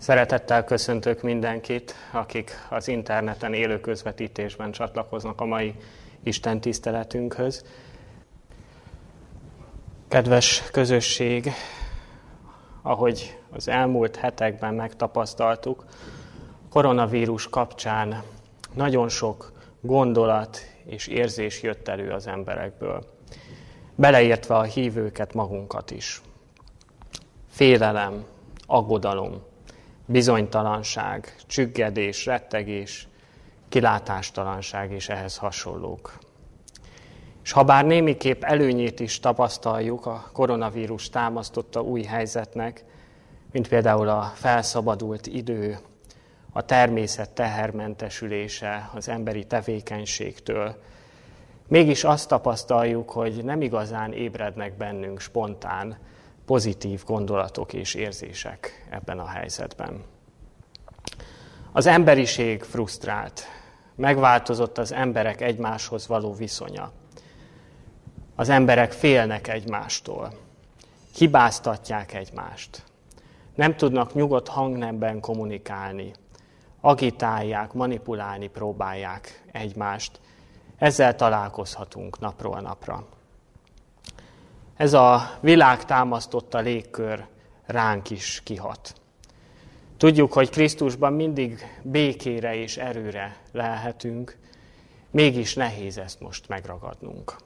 Szeretettel köszöntök mindenkit, akik az interneten élő közvetítésben csatlakoznak a mai Isten tiszteletünkhöz. Kedves közösség, ahogy az elmúlt hetekben megtapasztaltuk, koronavírus kapcsán nagyon sok gondolat és érzés jött elő az emberekből, beleértve a hívőket magunkat is. Félelem, aggodalom, bizonytalanság, csüggedés, rettegés, kilátástalanság és ehhez hasonlók. És ha bár némiképp előnyét is tapasztaljuk a koronavírus támasztotta új helyzetnek, mint például a felszabadult idő, a természet tehermentesülése az emberi tevékenységtől, mégis azt tapasztaljuk, hogy nem igazán ébrednek bennünk spontán, pozitív gondolatok és érzések ebben a helyzetben. Az emberiség frusztrált, megváltozott az emberek egymáshoz való viszonya. Az emberek félnek egymástól, hibáztatják egymást, nem tudnak nyugodt hangnemben kommunikálni, agitálják, manipulálni próbálják egymást. Ezzel találkozhatunk napról napra. Ez a világ támasztotta légkör ránk is kihat. Tudjuk, hogy Krisztusban mindig békére és erőre lehetünk, mégis nehéz ezt most megragadnunk.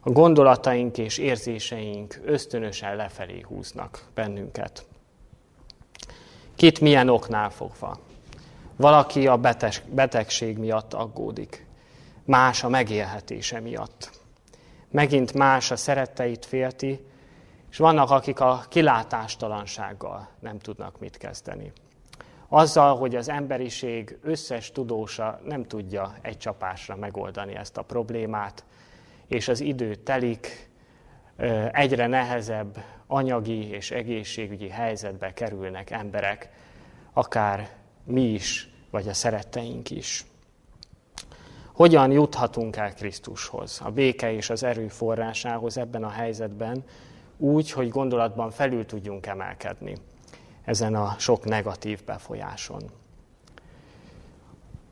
A gondolataink és érzéseink ösztönösen lefelé húznak bennünket. Kit milyen oknál fogva? Valaki a betegség miatt aggódik, más a megélhetése miatt megint más a szeretteit félti, és vannak, akik a kilátástalansággal nem tudnak mit kezdeni. Azzal, hogy az emberiség összes tudósa nem tudja egy csapásra megoldani ezt a problémát, és az idő telik, egyre nehezebb anyagi és egészségügyi helyzetbe kerülnek emberek, akár mi is, vagy a szeretteink is. Hogyan juthatunk el Krisztushoz, a béke és az erő forrásához ebben a helyzetben, úgy, hogy gondolatban felül tudjunk emelkedni ezen a sok negatív befolyáson.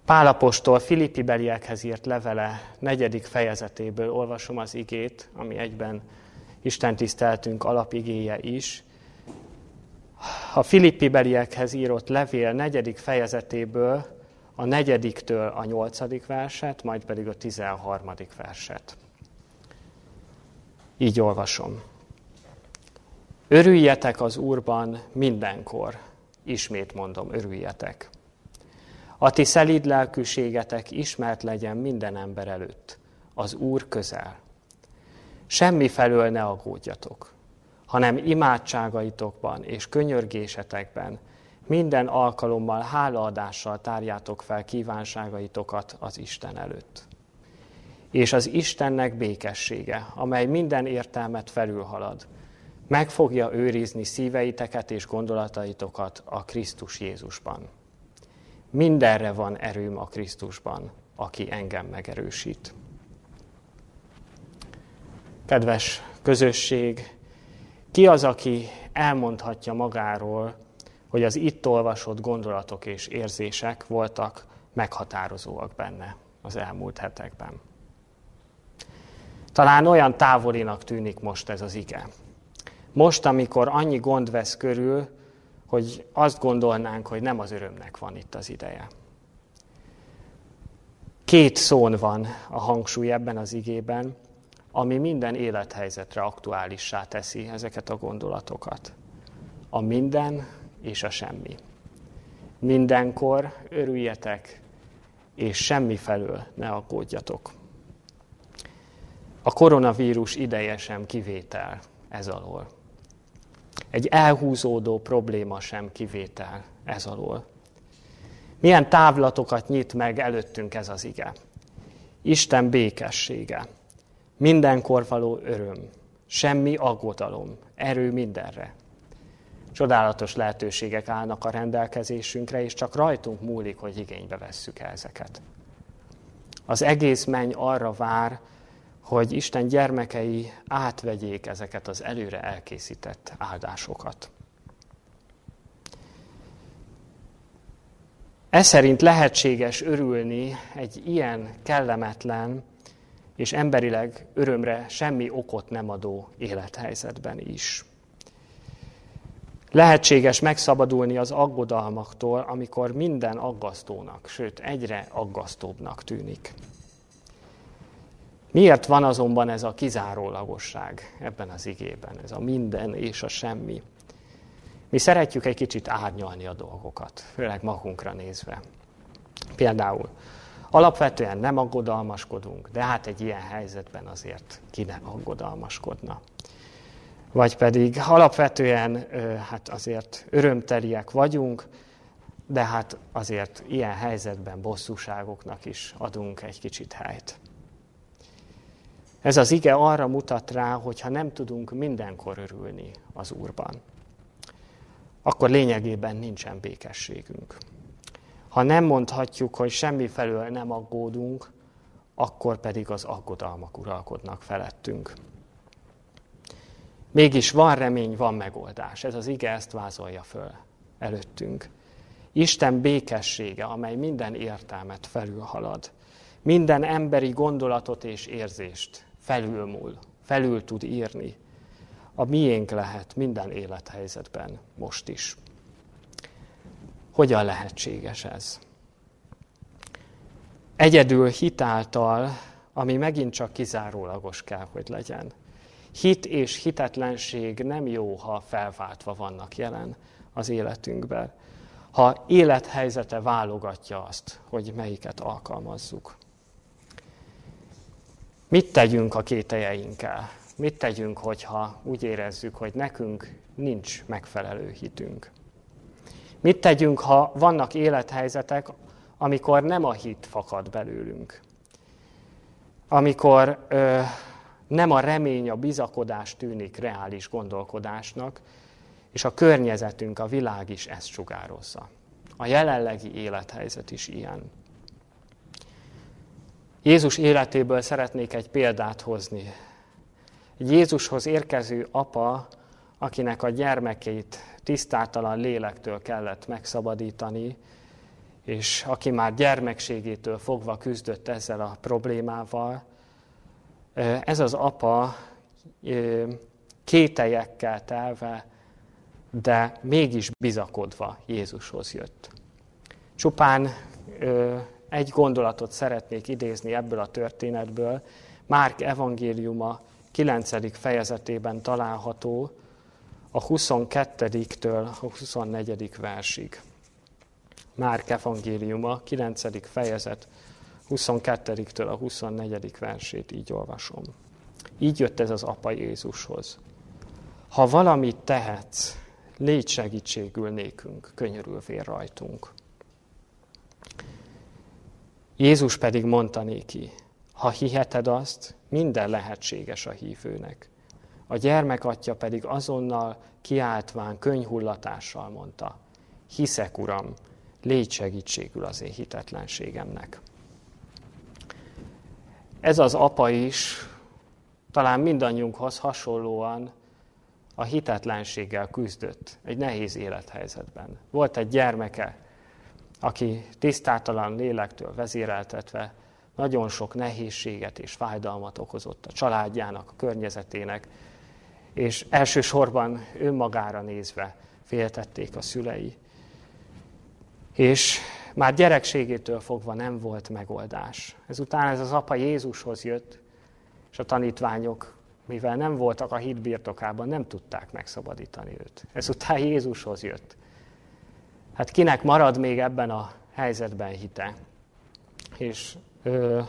Pálapostól Filippi beliekhez írt levele negyedik fejezetéből olvasom az igét, ami egyben Isten tiszteltünk alapigéje is. A Filippi beliekhez írott levél negyedik fejezetéből a negyediktől a nyolcadik verset, majd pedig a tizenharmadik verset. Így olvasom. Örüljetek az Úrban mindenkor, ismét mondom, örüljetek. A ti szelíd lelkűségetek ismert legyen minden ember előtt, az Úr közel. Semmi felől ne aggódjatok, hanem imádságaitokban és könyörgésetekben minden alkalommal hálaadással tárjátok fel kívánságaitokat az Isten előtt. És az Istennek békessége, amely minden értelmet felülhalad, meg fogja őrizni szíveiteket és gondolataitokat a Krisztus Jézusban. Mindenre van erőm a Krisztusban, aki engem megerősít. Kedves közösség, ki az, aki elmondhatja magáról, hogy az itt olvasott gondolatok és érzések voltak meghatározóak benne az elmúlt hetekben. Talán olyan távolinak tűnik most ez az ige. Most, amikor annyi gond vesz körül, hogy azt gondolnánk, hogy nem az örömnek van itt az ideje. Két szón van a hangsúly ebben az igében, ami minden élethelyzetre aktuálissá teszi ezeket a gondolatokat. A minden és a semmi. Mindenkor örüljetek, és semmi felől ne aggódjatok. A koronavírus ideje sem kivétel ez alól. Egy elhúzódó probléma sem kivétel ez alól. Milyen távlatokat nyit meg előttünk ez az ige? Isten békessége, mindenkor való öröm, semmi aggodalom, erő mindenre. Csodálatos lehetőségek állnak a rendelkezésünkre, és csak rajtunk múlik, hogy igénybe vesszük ezeket. Az egész menny arra vár, hogy Isten gyermekei átvegyék ezeket az előre elkészített áldásokat. Ez szerint lehetséges örülni egy ilyen kellemetlen és emberileg örömre semmi okot nem adó élethelyzetben is. Lehetséges megszabadulni az aggodalmaktól, amikor minden aggasztónak, sőt egyre aggasztóbbnak tűnik. Miért van azonban ez a kizárólagosság ebben az igében, ez a minden és a semmi? Mi szeretjük egy kicsit árnyalni a dolgokat, főleg magunkra nézve. Például alapvetően nem aggodalmaskodunk, de hát egy ilyen helyzetben azért ki ne aggodalmaskodna. Vagy pedig alapvetően hát azért örömteliek vagyunk, de hát azért ilyen helyzetben bosszúságoknak is adunk egy kicsit helyt. Ez az ige arra mutat rá, hogy ha nem tudunk mindenkor örülni az Úrban, akkor lényegében nincsen békességünk. Ha nem mondhatjuk, hogy semmi felől nem aggódunk, akkor pedig az aggodalmak uralkodnak felettünk. Mégis van remény, van megoldás. Ez az ige ezt vázolja föl előttünk. Isten békessége, amely minden értelmet felülhalad, minden emberi gondolatot és érzést felülmúl, felül tud írni, a miénk lehet minden élethelyzetben most is. Hogyan lehetséges ez? Egyedül hitáltal, ami megint csak kizárólagos kell, hogy legyen. Hit és hitetlenség nem jó, ha felváltva vannak jelen az életünkben. Ha élethelyzete válogatja azt, hogy melyiket alkalmazzuk. Mit tegyünk a kételjeinkkel? Mit tegyünk, hogyha úgy érezzük, hogy nekünk nincs megfelelő hitünk? Mit tegyünk, ha vannak élethelyzetek, amikor nem a hit fakad belőlünk? Amikor ö, nem a remény, a bizakodás tűnik reális gondolkodásnak, és a környezetünk, a világ is ezt sugározza. A jelenlegi élethelyzet is ilyen. Jézus életéből szeretnék egy példát hozni. Egy Jézushoz érkező apa, akinek a gyermekeit tisztátalan lélektől kellett megszabadítani, és aki már gyermekségétől fogva küzdött ezzel a problémával, ez az apa kételyekkel telve, de mégis bizakodva Jézushoz jött. Csupán egy gondolatot szeretnék idézni ebből a történetből. Márk evangéliuma 9. fejezetében található a 22-től a 24. versig. Márk evangéliuma 9. fejezet 22-től a 24. versét így olvasom. Így jött ez az apa Jézushoz. Ha valamit tehetsz, légy segítségül nékünk, könyörülvél rajtunk. Jézus pedig mondta néki, ha hiheted azt, minden lehetséges a hívőnek. A gyermek atya pedig azonnal kiáltván könyhullatással mondta, hiszek, Uram, légy segítségül az én hitetlenségemnek. Ez az apa is talán mindannyiunkhoz hasonlóan a hitetlenséggel küzdött egy nehéz élethelyzetben. Volt egy gyermeke, aki tisztátalan lélektől vezéreltetve nagyon sok nehézséget és fájdalmat okozott a családjának, a környezetének, és elsősorban önmagára nézve féltették a szülei. És már gyerekségétől fogva nem volt megoldás. Ezután ez az apa Jézushoz jött, és a tanítványok, mivel nem voltak a hit birtokában, nem tudták megszabadítani őt. Ezután Jézushoz jött. Hát kinek marad még ebben a helyzetben hite? És ö,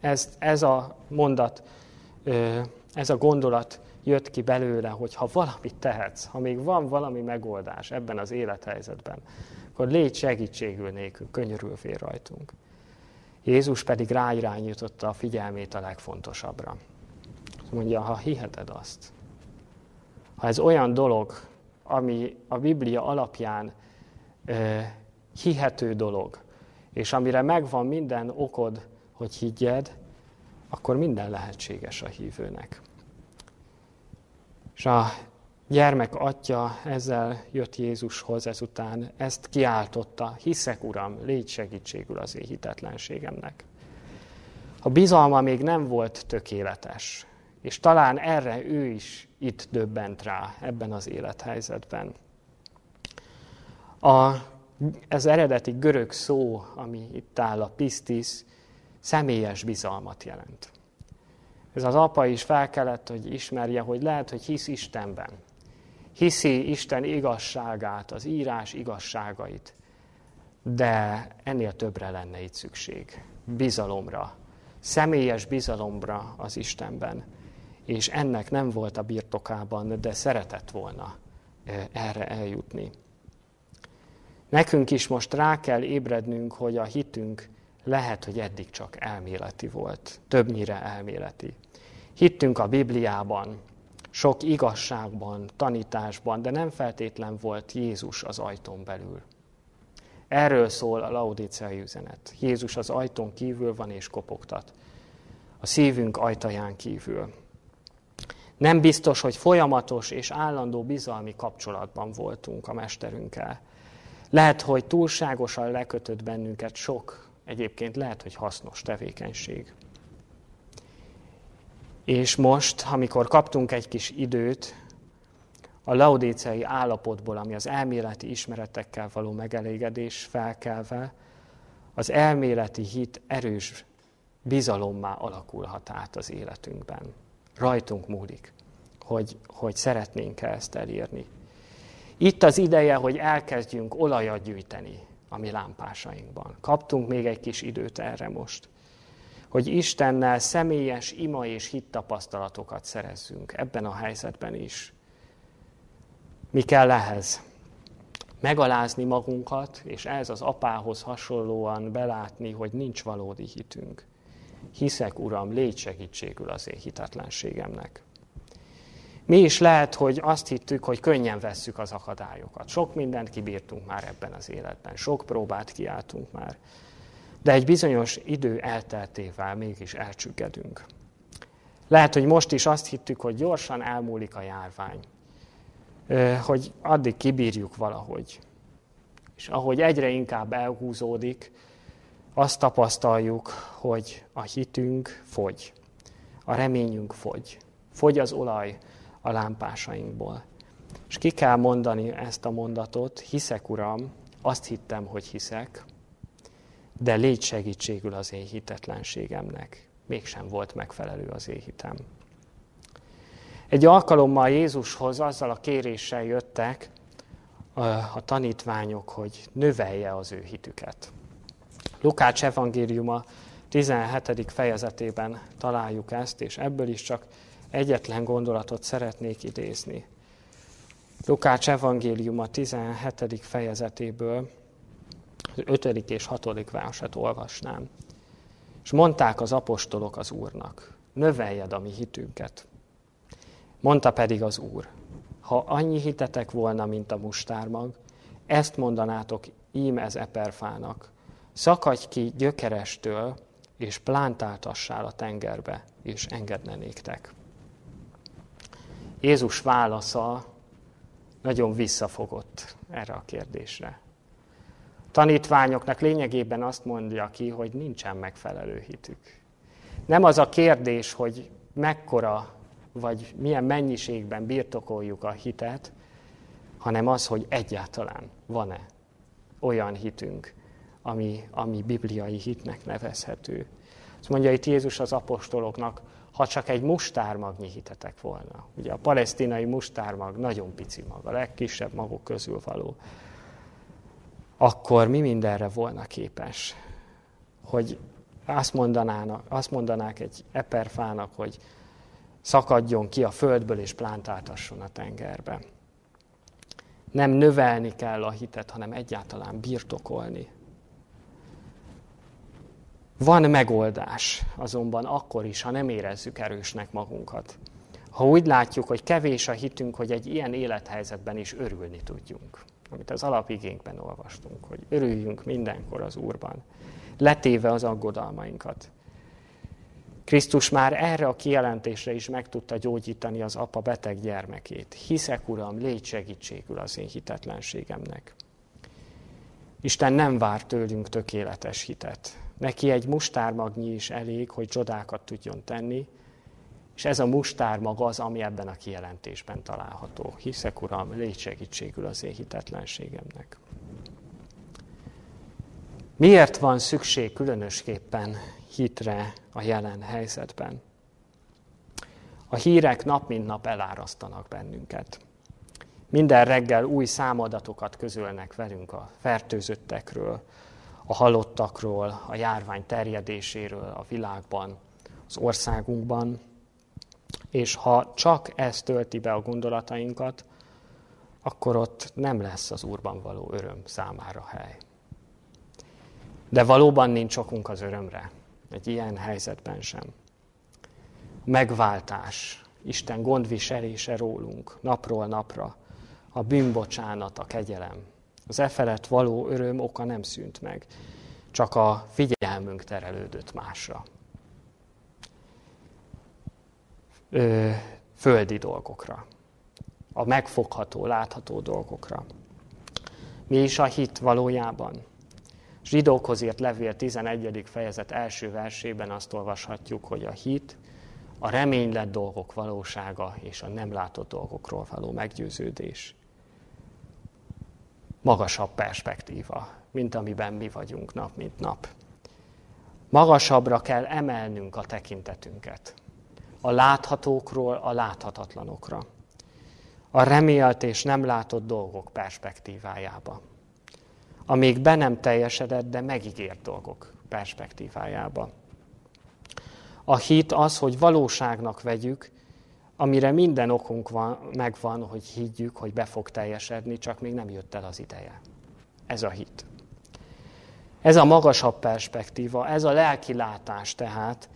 ez, ez a mondat, ö, ez a gondolat jött ki belőle, hogy ha valamit tehetsz, ha még van valami megoldás ebben az élethelyzetben, akkor légy segítségül nélkül, könyörül fél rajtunk. Jézus pedig ráirányította a figyelmét a legfontosabbra. Mondja, ha hiheted azt, ha ez olyan dolog, ami a Biblia alapján hihető dolog, és amire megvan minden okod, hogy higgyed, akkor minden lehetséges a hívőnek. És a gyermek atya ezzel jött Jézushoz ezután, ezt kiáltotta, hiszek Uram, légy segítségül az én hitetlenségemnek. A bizalma még nem volt tökéletes, és talán erre ő is itt döbbent rá ebben az élethelyzetben. A, ez eredeti görög szó, ami itt áll, a pistis, személyes bizalmat jelent. Ez az apa is fel kellett, hogy ismerje, hogy lehet, hogy hisz Istenben. Hiszi Isten igazságát, az írás igazságait. De ennél többre lenne itt szükség. Bizalomra. Személyes bizalomra az Istenben. És ennek nem volt a birtokában, de szeretett volna erre eljutni. Nekünk is most rá kell ébrednünk, hogy a hitünk lehet, hogy eddig csak elméleti volt, többnyire elméleti. Hittünk a Bibliában, sok igazságban, tanításban, de nem feltétlen volt Jézus az ajtón belül. Erről szól a laudíciai üzenet. Jézus az ajtón kívül van és kopogtat. A szívünk ajtaján kívül. Nem biztos, hogy folyamatos és állandó bizalmi kapcsolatban voltunk a Mesterünkkel. Lehet, hogy túlságosan lekötött bennünket sok, egyébként lehet, hogy hasznos tevékenység. És most, amikor kaptunk egy kis időt a laudéciai állapotból, ami az elméleti ismeretekkel való megelégedés felkelve, az elméleti hit erős bizalommá alakulhat át az életünkben. Rajtunk múlik, hogy, hogy szeretnénk-e ezt elírni. Itt az ideje, hogy elkezdjünk olajat gyűjteni a mi lámpásainkban. Kaptunk még egy kis időt erre most hogy Istennel személyes ima és hittapasztalatokat szerezzünk ebben a helyzetben is. Mi kell ehhez? Megalázni magunkat, és ez az apához hasonlóan belátni, hogy nincs valódi hitünk. Hiszek, Uram, légy segítségül az én hitetlenségemnek. Mi is lehet, hogy azt hittük, hogy könnyen vesszük az akadályokat. Sok mindent kibírtunk már ebben az életben, sok próbát kiáltunk már de egy bizonyos idő elteltével mégis elcsüggedünk. Lehet, hogy most is azt hittük, hogy gyorsan elmúlik a járvány, hogy addig kibírjuk valahogy. És ahogy egyre inkább elhúzódik, azt tapasztaljuk, hogy a hitünk fogy, a reményünk fogy, fogy az olaj a lámpásainkból. És ki kell mondani ezt a mondatot, hiszek, Uram, azt hittem, hogy hiszek, de légy segítségül az én hitetlenségemnek. Mégsem volt megfelelő az én hitem. Egy alkalommal Jézushoz azzal a kéréssel jöttek a tanítványok, hogy növelje az ő hitüket. Lukács evangéliuma 17. fejezetében találjuk ezt, és ebből is csak egyetlen gondolatot szeretnék idézni. Lukács evangéliuma 17. fejezetéből ötödik és hatodik verset olvasnám. És mondták az apostolok az Úrnak, növeljed a mi hitünket. Mondta pedig az Úr, ha annyi hitetek volna, mint a mustármag, ezt mondanátok ím ez eperfának, szakadj ki gyökerestől, és plántáltassál a tengerbe, és engedne néktek. Jézus válasza nagyon visszafogott erre a kérdésre tanítványoknak lényegében azt mondja ki, hogy nincsen megfelelő hitük. Nem az a kérdés, hogy mekkora vagy milyen mennyiségben birtokoljuk a hitet, hanem az, hogy egyáltalán van-e olyan hitünk, ami, ami bibliai hitnek nevezhető. Azt mondja itt Jézus az apostoloknak, ha csak egy mustármagnyi hitetek volna. Ugye a palesztinai mustármag nagyon pici mag, a legkisebb magok közül való akkor mi mindenre volna képes? Hogy azt, mondanának, azt mondanák egy eperfának, hogy szakadjon ki a földből és plántáltasson a tengerbe. Nem növelni kell a hitet, hanem egyáltalán birtokolni. Van megoldás azonban akkor is, ha nem érezzük erősnek magunkat. Ha úgy látjuk, hogy kevés a hitünk, hogy egy ilyen élethelyzetben is örülni tudjunk amit az alapigénkben olvastunk, hogy örüljünk mindenkor az Úrban, letéve az aggodalmainkat. Krisztus már erre a kijelentésre is meg tudta gyógyítani az apa beteg gyermekét. Hiszek, Uram, légy segítségül az én hitetlenségemnek. Isten nem vár tőlünk tökéletes hitet. Neki egy mustármagnyi is elég, hogy csodákat tudjon tenni, és ez a mustármag az, ami ebben a kijelentésben található. Hiszek, Uram, légy segítségül az én hitetlenségemnek. Miért van szükség különösképpen hitre a jelen helyzetben? A hírek nap mint nap elárasztanak bennünket. Minden reggel új számadatokat közölnek velünk a fertőzöttekről, a halottakról, a járvány terjedéséről a világban, az országunkban. És ha csak ez tölti be a gondolatainkat, akkor ott nem lesz az Úrban való öröm számára hely. De valóban nincs okunk az örömre, egy ilyen helyzetben sem. Megváltás, Isten gondviselése rólunk napról napra, a bűnbocsánat, a kegyelem. Az e felett való öröm oka nem szűnt meg, csak a figyelmünk terelődött másra. Ö, földi dolgokra, a megfogható, látható dolgokra. Mi is a hit valójában? Zsidókhoz írt levél 11. fejezet első versében azt olvashatjuk, hogy a hit a reménylett dolgok valósága és a nem látott dolgokról való meggyőződés. Magasabb perspektíva, mint amiben mi vagyunk nap, mint nap. Magasabbra kell emelnünk a tekintetünket. A láthatókról a láthatatlanokra. A remélt és nem látott dolgok perspektívájába a még be nem teljesedett, de megígért dolgok perspektívájába. A hit az, hogy valóságnak vegyük, amire minden okunk van, megvan, hogy higgyük, hogy be fog teljesedni, csak még nem jött el az ideje. Ez a hit. Ez a magasabb perspektíva, ez a lelki látás tehát,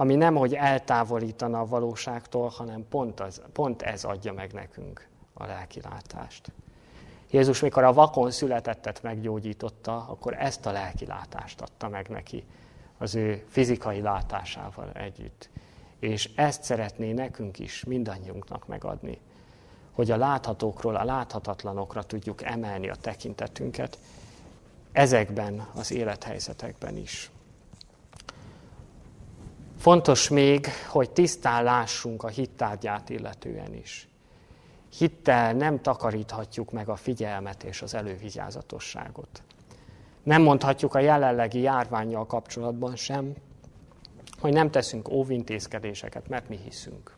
ami nem, hogy eltávolítana a valóságtól, hanem pont, az, pont ez adja meg nekünk a lelki látást. Jézus, mikor a vakon születettet meggyógyította, akkor ezt a lelki látást adta meg neki az ő fizikai látásával együtt. És ezt szeretné nekünk is, mindannyiunknak megadni, hogy a láthatókról a láthatatlanokra tudjuk emelni a tekintetünket, ezekben az élethelyzetekben is. Fontos még, hogy tisztán lássunk a hittárgyát illetően is. Hittel nem takaríthatjuk meg a figyelmet és az elővigyázatosságot. Nem mondhatjuk a jelenlegi járványjal kapcsolatban sem, hogy nem teszünk óvintézkedéseket, mert mi hiszünk.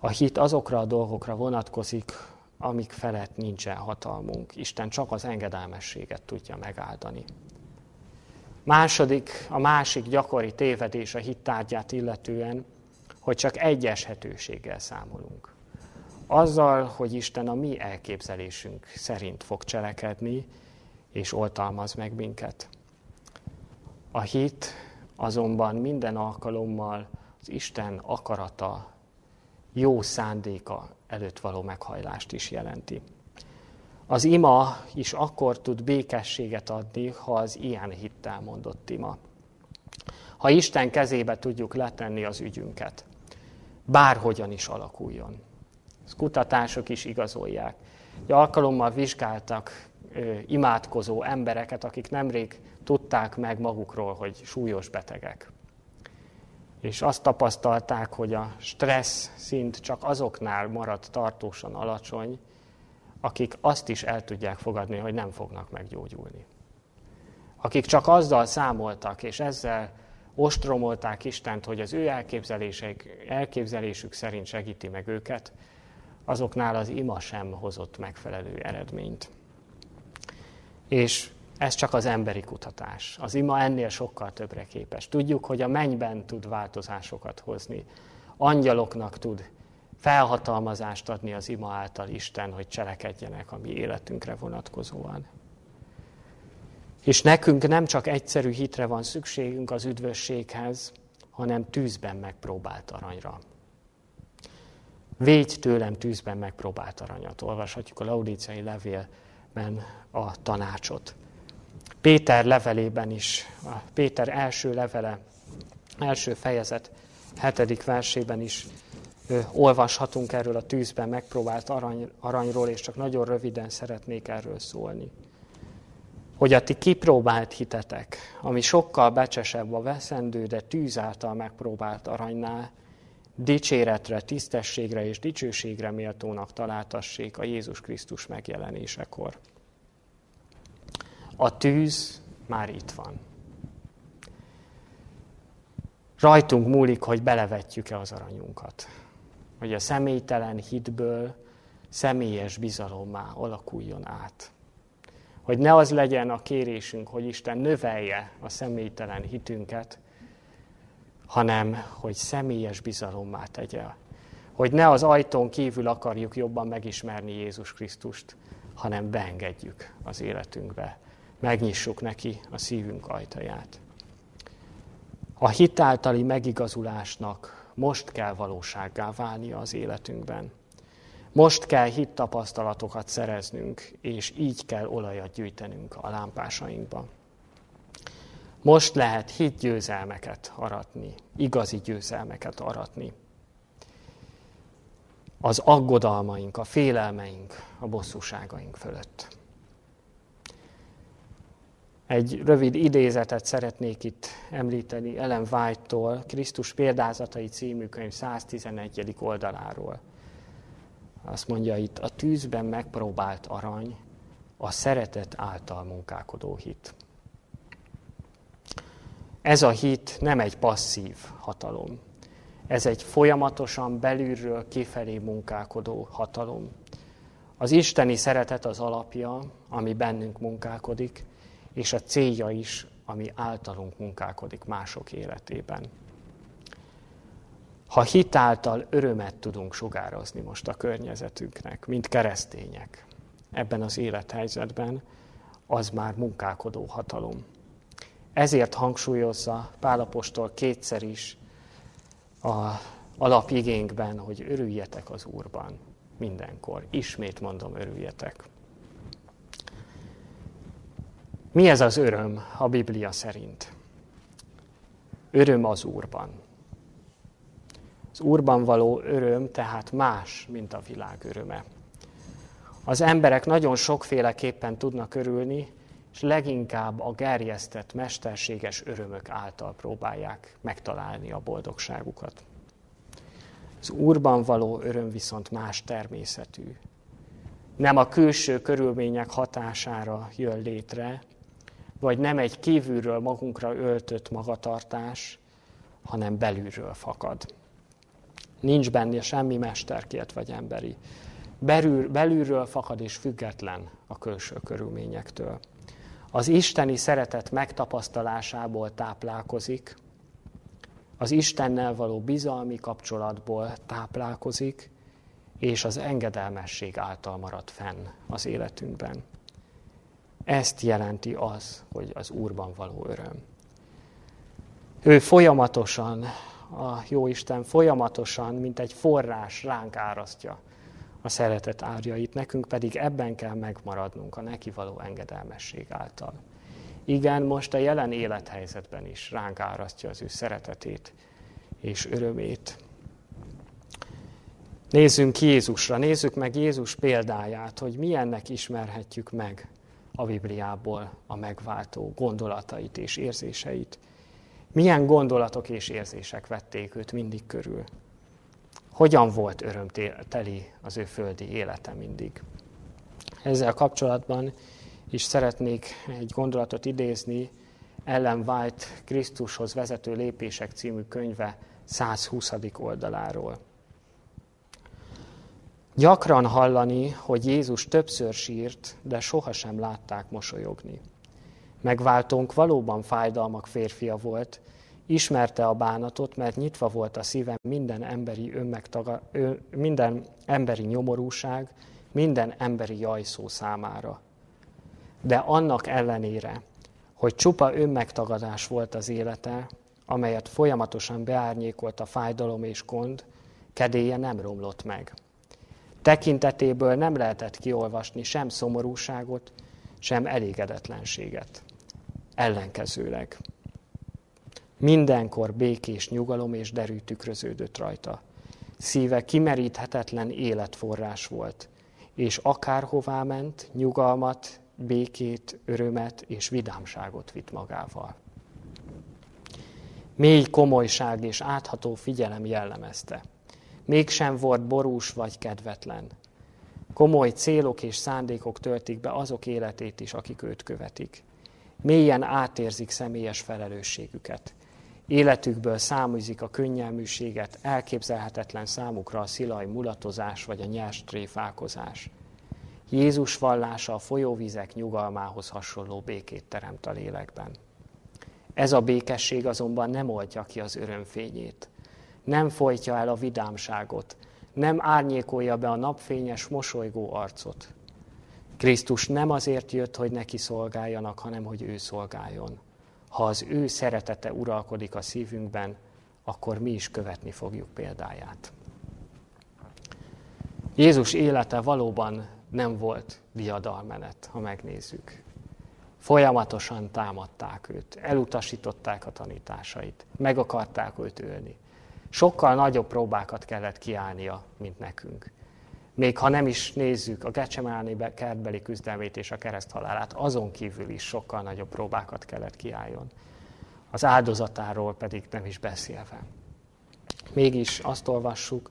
A hit azokra a dolgokra vonatkozik, amik felett nincsen hatalmunk. Isten csak az engedelmességet tudja megáldani. Második, a másik gyakori tévedés a hittárgyát illetően, hogy csak egy eshetőséggel számolunk azzal, hogy Isten a mi elképzelésünk szerint fog cselekedni, és oltalmaz meg minket. A hit azonban minden alkalommal az Isten akarata, jó szándéka előtt való meghajlást is jelenti. Az ima is akkor tud békességet adni, ha az ilyen hittel mondott ima. Ha Isten kezébe tudjuk letenni az ügyünket, bárhogyan is alakuljon. Ezt kutatások is igazolják. Egy alkalommal vizsgáltak ö, imádkozó embereket, akik nemrég tudták meg magukról, hogy súlyos betegek. És azt tapasztalták, hogy a stressz szint csak azoknál marad tartósan alacsony, akik azt is el tudják fogadni, hogy nem fognak meggyógyulni. Akik csak azzal számoltak, és ezzel ostromolták Istent, hogy az ő elképzelésük szerint segíti meg őket, azoknál az ima sem hozott megfelelő eredményt. És ez csak az emberi kutatás. Az ima ennél sokkal többre képes. Tudjuk, hogy a mennyben tud változásokat hozni. Angyaloknak tud felhatalmazást adni az ima által Isten, hogy cselekedjenek a mi életünkre vonatkozóan. És nekünk nem csak egyszerű hitre van szükségünk az üdvösséghez, hanem tűzben megpróbált aranyra. Védj tőlem tűzben megpróbált aranyat. Olvashatjuk a laudíciai levélben a tanácsot. Péter levelében is, a Péter első levele első fejezet hetedik versében is olvashatunk erről a tűzben megpróbált arany, aranyról, és csak nagyon röviden szeretnék erről szólni. Hogy a ti kipróbált hitetek, ami sokkal becsesebb a veszendő, de tűz által megpróbált aranynál, dicséretre, tisztességre és dicsőségre méltónak találtassék a Jézus Krisztus megjelenésekor. A tűz már itt van. Rajtunk múlik, hogy belevetjük-e az aranyunkat. Hogy a személytelen hitből személyes bizalommá alakuljon át. Hogy ne az legyen a kérésünk, hogy Isten növelje a személytelen hitünket, hanem hogy személyes bizalommá tegye. Hogy ne az ajtón kívül akarjuk jobban megismerni Jézus Krisztust, hanem beengedjük az életünkbe. Megnyissuk neki a szívünk ajtaját. A hitáltali megigazulásnak most kell valósággá válnia az életünkben. Most kell hittapasztalatokat szereznünk, és így kell olajat gyűjtenünk a lámpásainkba. Most lehet hitgyőzelmeket aratni, igazi győzelmeket aratni. Az aggodalmaink, a félelmeink, a bosszúságaink fölött. Egy rövid idézetet szeretnék itt említeni Ellen White-tól, Krisztus példázatai című könyv 111. oldaláról. Azt mondja itt, a tűzben megpróbált arany, a szeretet által munkálkodó hit. Ez a hit nem egy passzív hatalom. Ez egy folyamatosan belülről kifelé munkálkodó hatalom. Az isteni szeretet az alapja, ami bennünk munkálkodik, és a célja is, ami általunk munkálkodik mások életében. Ha hitáltal örömet tudunk sugározni most a környezetünknek, mint keresztények ebben az élethelyzetben, az már munkálkodó hatalom. Ezért hangsúlyozza Pálapostól kétszer is a alapigénkben, hogy örüljetek az Úrban mindenkor. Ismét mondom, örüljetek. Mi ez az öröm a Biblia szerint? Öröm az Úrban. Az Úrban való öröm tehát más, mint a világ öröme. Az emberek nagyon sokféleképpen tudnak örülni, és leginkább a gerjesztett, mesterséges örömök által próbálják megtalálni a boldogságukat. Az Úrban való öröm viszont más természetű. Nem a külső körülmények hatására jön létre, vagy nem egy kívülről magunkra öltött magatartás, hanem belülről fakad. Nincs benne semmi mesterkért vagy emberi. Belül, belülről fakad és független a külső körülményektől. Az isteni szeretet megtapasztalásából táplálkozik, az Istennel való bizalmi kapcsolatból táplálkozik, és az engedelmesség által marad fenn az életünkben. Ezt jelenti az, hogy az Úrban való öröm. Ő folyamatosan, a Jóisten folyamatosan, mint egy forrás ránk árasztja a szeretet árjait, nekünk pedig ebben kell megmaradnunk a neki való engedelmesség által. Igen, most a jelen élethelyzetben is ránk árasztja az ő szeretetét és örömét. Nézzünk Jézusra, nézzük meg Jézus példáját, hogy milyennek ismerhetjük meg a Bibliából a megváltó gondolatait és érzéseit. Milyen gondolatok és érzések vették őt mindig körül. Hogyan volt örömteli az ő földi élete mindig. Ezzel kapcsolatban is szeretnék egy gondolatot idézni Ellen White Krisztushoz vezető lépések című könyve 120. oldaláról. Gyakran hallani, hogy Jézus többször sírt, de sohasem látták mosolyogni. Megváltónk valóban fájdalmak férfia volt, ismerte a bánatot, mert nyitva volt a szívem minden emberi, önmegtaga, ön, minden emberi nyomorúság, minden emberi jajszó számára. De annak ellenére, hogy csupa önmegtagadás volt az élete, amelyet folyamatosan beárnyékolt a fájdalom és gond, kedélye nem romlott meg. Tekintetéből nem lehetett kiolvasni sem szomorúságot, sem elégedetlenséget. Ellenkezőleg. Mindenkor békés nyugalom és derű tükröződött rajta. Szíve kimeríthetetlen életforrás volt, és akárhová ment, nyugalmat, békét, örömet és vidámságot vitt magával. Mély komolyság és átható figyelem jellemezte. Mégsem volt borús vagy kedvetlen. Komoly célok és szándékok töltik be azok életét is, akik őt követik. Mélyen átérzik személyes felelősségüket. Életükből száműzik a könnyelműséget, elképzelhetetlen számukra a szilaj mulatozás vagy a nyers tréfálkozás. Jézus vallása a folyóvizek nyugalmához hasonló békét teremt a lélekben. Ez a békesség azonban nem oldja ki az örömfényét. Nem folytja el a vidámságot, nem árnyékolja be a napfényes, mosolygó arcot. Krisztus nem azért jött, hogy neki szolgáljanak, hanem hogy ő szolgáljon. Ha az ő szeretete uralkodik a szívünkben, akkor mi is követni fogjuk példáját. Jézus élete valóban nem volt diadalmenet, ha megnézzük. Folyamatosan támadták őt, elutasították a tanításait, meg akarták őt ölni. Sokkal nagyobb próbákat kellett kiállnia, mint nekünk. Még ha nem is nézzük a Gecsemáni kertbeli küzdelmét és a kereszthalálát, azon kívül is sokkal nagyobb próbákat kellett kiálljon. Az áldozatáról pedig nem is beszélve. Mégis azt olvassuk,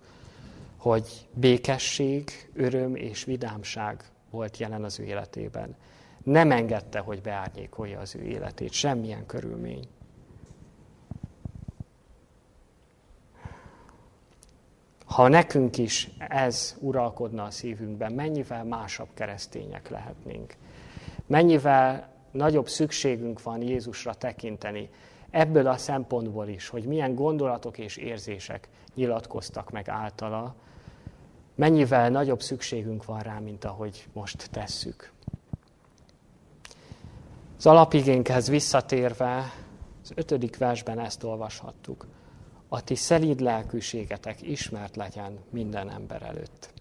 hogy békesség, öröm és vidámság volt jelen az ő életében. Nem engedte, hogy beárnyékolja az ő életét, semmilyen körülmény. Ha nekünk is ez uralkodna a szívünkben, mennyivel másabb keresztények lehetnénk. Mennyivel nagyobb szükségünk van Jézusra tekinteni, ebből a szempontból is, hogy milyen gondolatok és érzések nyilatkoztak meg általa, mennyivel nagyobb szükségünk van rá, mint ahogy most tesszük. Az alapigénkhez visszatérve, az ötödik versben ezt olvashattuk. A ti szelíd lelkűségetek ismert legyen minden ember előtt.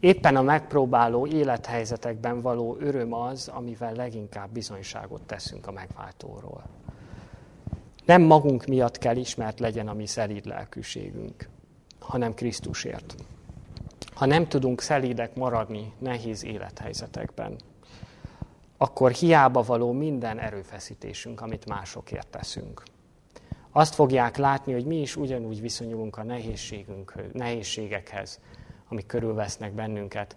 Éppen a megpróbáló élethelyzetekben való öröm az, amivel leginkább bizonyságot teszünk a megváltóról. Nem magunk miatt kell ismert legyen a mi szelíd lelkűségünk, hanem Krisztusért ha nem tudunk szelídek maradni nehéz élethelyzetekben, akkor hiába való minden erőfeszítésünk, amit másokért teszünk. Azt fogják látni, hogy mi is ugyanúgy viszonyulunk a nehézségekhez, amik körülvesznek bennünket,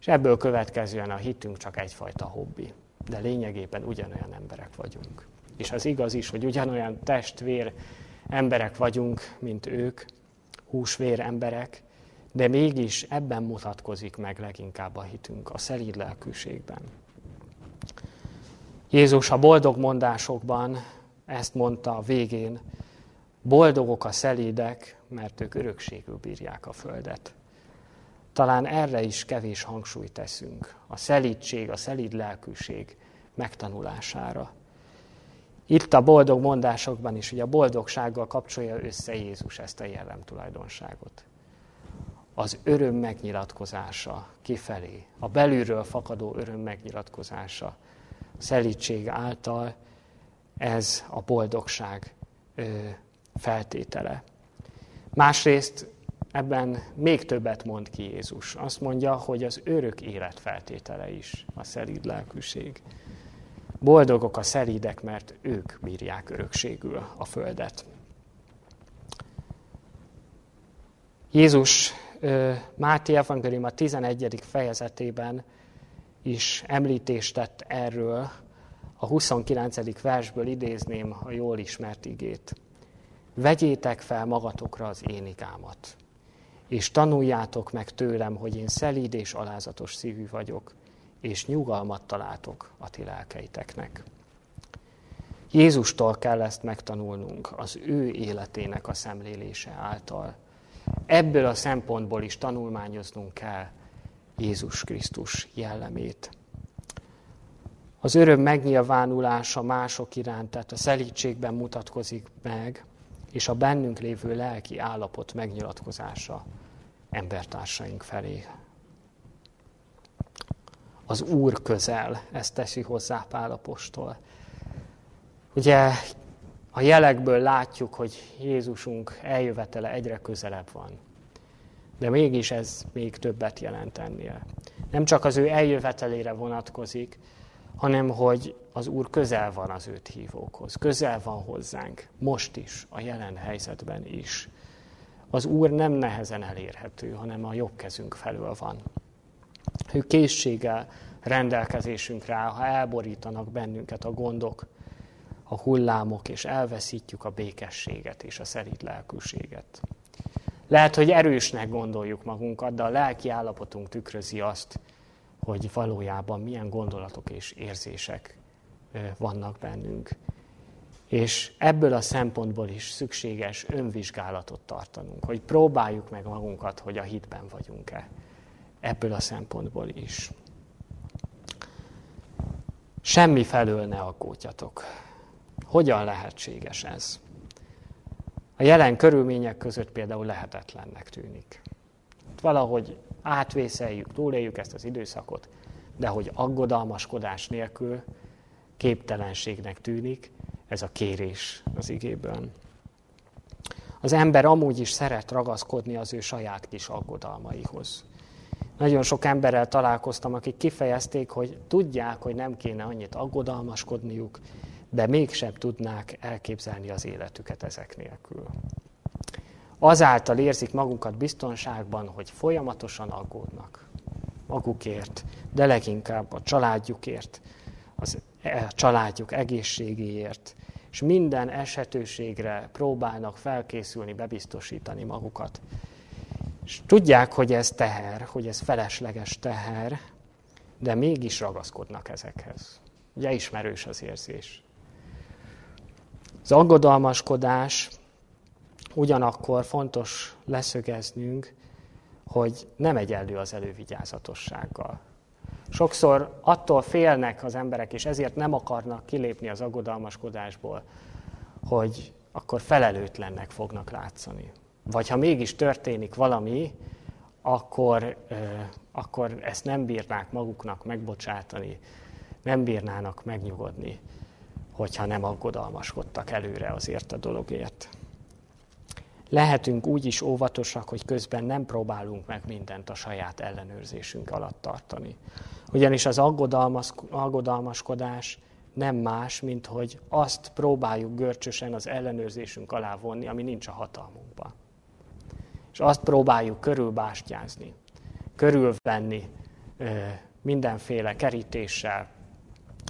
és ebből következően a hitünk csak egyfajta hobbi. De lényegében ugyanolyan emberek vagyunk. És az igaz is, hogy ugyanolyan testvér emberek vagyunk, mint ők, húsvér emberek, de mégis ebben mutatkozik meg leginkább a hitünk, a szelíd lelkűségben. Jézus a boldog mondásokban ezt mondta a végén, boldogok a szelídek, mert ők örökségül bírják a földet. Talán erre is kevés hangsúlyt teszünk, a szelídség, a szelíd lelkűség megtanulására. Itt a boldog mondásokban is, hogy a boldogsággal kapcsolja össze Jézus ezt a jellem tulajdonságot az öröm megnyilatkozása kifelé, a belülről fakadó öröm megnyilatkozása, a szelítség által ez a boldogság feltétele. Másrészt ebben még többet mond ki Jézus. Azt mondja, hogy az örök élet feltétele is a szelíd lelkűség. Boldogok a szelídek, mert ők bírják örökségül a földet. Jézus Máté Evangélium a 11. fejezetében is említést tett erről, a 29. versből idézném a jól ismert igét. Vegyétek fel magatokra az én igámat, és tanuljátok meg tőlem, hogy én szelíd és alázatos szívű vagyok, és nyugalmat találtok a ti lelkeiteknek. Jézustól kell ezt megtanulnunk, az ő életének a szemlélése által – Ebből a szempontból is tanulmányoznunk kell Jézus Krisztus jellemét. Az öröm megnyilvánulása mások iránt, tehát a szelítségben mutatkozik meg, és a bennünk lévő lelki állapot megnyilatkozása embertársaink felé. Az Úr közel, ezt teszi hozzá Pálapostól. Ugye A jelekből látjuk, hogy Jézusunk eljövetele egyre közelebb van. De mégis ez még többet jelent ennél. Nem csak az ő eljövetelére vonatkozik, hanem hogy az Úr közel van az őt hívókhoz, közel van hozzánk, most is, a jelen helyzetben is. Az Úr nem nehezen elérhető, hanem a jobb kezünk felől van. Ő készséggel rendelkezésünkre áll, ha elborítanak bennünket a gondok, a hullámok, és elveszítjük a békességet és a szerint lelkűséget. Lehet, hogy erősnek gondoljuk magunkat, de a lelki állapotunk tükrözi azt, hogy valójában milyen gondolatok és érzések vannak bennünk. És ebből a szempontból is szükséges önvizsgálatot tartanunk, hogy próbáljuk meg magunkat, hogy a hitben vagyunk-e. Ebből a szempontból is. Semmi felől ne aggódjatok. Hogyan lehetséges ez? A jelen körülmények között például lehetetlennek tűnik. Valahogy átvészeljük, túléljük ezt az időszakot, de hogy aggodalmaskodás nélkül képtelenségnek tűnik, ez a kérés az igében. Az ember amúgy is szeret ragaszkodni az ő saját kis aggodalmaihoz. Nagyon sok emberrel találkoztam, akik kifejezték, hogy tudják, hogy nem kéne annyit aggodalmaskodniuk, de mégsem tudnák elképzelni az életüket ezek nélkül. Azáltal érzik magukat biztonságban, hogy folyamatosan aggódnak magukért, de leginkább a családjukért, az, e, a családjuk egészségéért, és minden esetőségre próbálnak felkészülni, bebiztosítani magukat. És tudják, hogy ez teher, hogy ez felesleges teher, de mégis ragaszkodnak ezekhez. Ugye ismerős az érzés. Az aggodalmaskodás ugyanakkor fontos leszögeznünk, hogy nem egyenlő az elővigyázatossággal. Sokszor attól félnek az emberek, és ezért nem akarnak kilépni az aggodalmaskodásból, hogy akkor felelőtlennek fognak látszani. Vagy ha mégis történik valami, akkor, akkor ezt nem bírnák maguknak megbocsátani, nem bírnának megnyugodni, hogyha nem aggodalmaskodtak előre azért a dologért. Lehetünk úgy is óvatosak, hogy közben nem próbálunk meg mindent a saját ellenőrzésünk alatt tartani. Ugyanis az aggodalmaskodás nem más, mint hogy azt próbáljuk görcsösen az ellenőrzésünk alá vonni, ami nincs a hatalmunkban. És azt próbáljuk körülbástyázni, körülvenni mindenféle kerítéssel,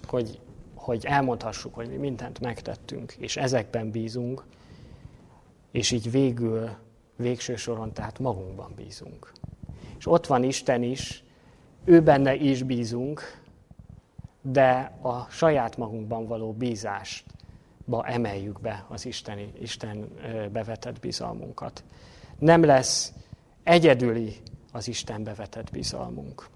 hogy, hogy elmondhassuk, hogy mi mindent megtettünk, és ezekben bízunk, és így végül, végső soron, tehát magunkban bízunk. És ott van Isten is, ő benne is bízunk, de a saját magunkban való bízástba emeljük be az Isteni, Isten bevetett bizalmunkat. Nem lesz egyedüli az Isten bevetett bizalmunk.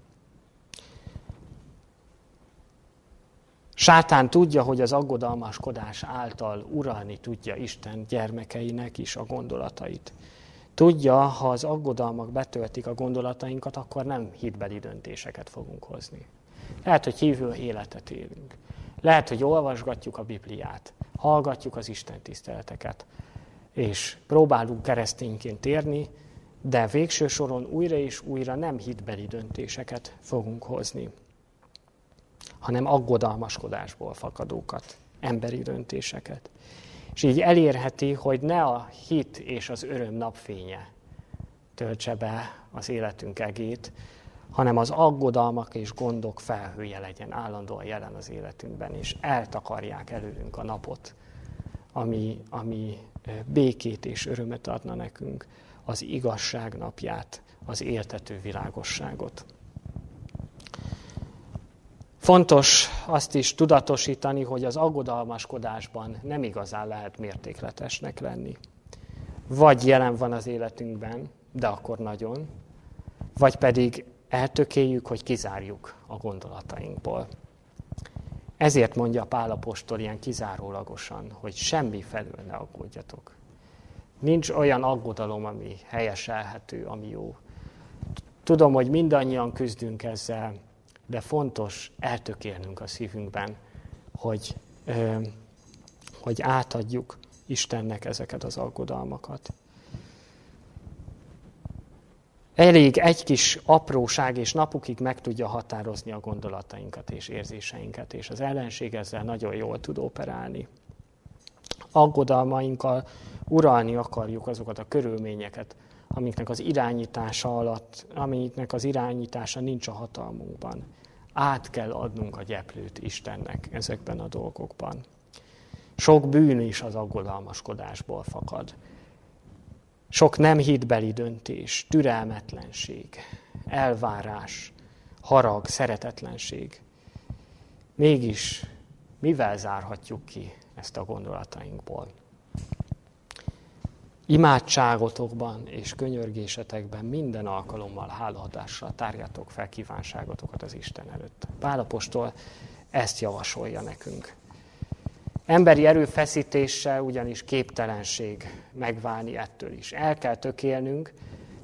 Sátán tudja, hogy az aggodalmaskodás által uralni tudja Isten gyermekeinek is a gondolatait. Tudja, ha az aggodalmak betöltik a gondolatainkat, akkor nem hitbeli döntéseket fogunk hozni. Lehet, hogy hívő életet élünk. Lehet, hogy olvasgatjuk a Bibliát, hallgatjuk az Isten tiszteleteket, és próbálunk keresztényként érni, de végső soron újra és újra nem hitbeli döntéseket fogunk hozni hanem aggodalmaskodásból fakadókat, emberi döntéseket. És így elérheti, hogy ne a hit és az öröm napfénye töltse be az életünk egét, hanem az aggodalmak és gondok felhője legyen állandóan jelen az életünkben, és eltakarják előlünk a napot, ami, ami békét és örömet adna nekünk, az igazság napját, az értető világosságot. Fontos azt is tudatosítani, hogy az aggodalmaskodásban nem igazán lehet mértékletesnek lenni. Vagy jelen van az életünkben, de akkor nagyon, vagy pedig eltökéljük, hogy kizárjuk a gondolatainkból. Ezért mondja Pálapostól ilyen kizárólagosan, hogy semmi felül ne aggódjatok. Nincs olyan aggodalom, ami helyeselhető, ami jó. Tudom, hogy mindannyian küzdünk ezzel, de fontos eltökélnünk a szívünkben, hogy, hogy átadjuk Istennek ezeket az aggodalmakat. Elég egy kis apróság, és napokig meg tudja határozni a gondolatainkat és érzéseinket, és az ellenség ezzel nagyon jól tud operálni. Aggodalmainkkal uralni akarjuk azokat a körülményeket, amiknek az irányítása alatt, amiknek az irányítása nincs a hatalmunkban. Át kell adnunk a gyeplőt Istennek ezekben a dolgokban. Sok bűn is az aggodalmaskodásból fakad. Sok nem hitbeli döntés, türelmetlenség, elvárás, harag, szeretetlenség. Mégis mivel zárhatjuk ki ezt a gondolatainkból? Imádságotokban és könyörgésetekben minden alkalommal hálaadásra tárjátok fel kívánságotokat az Isten előtt. Pálapostól ezt javasolja nekünk. Emberi erőfeszítéssel ugyanis képtelenség megválni ettől is. El kell tökélnünk,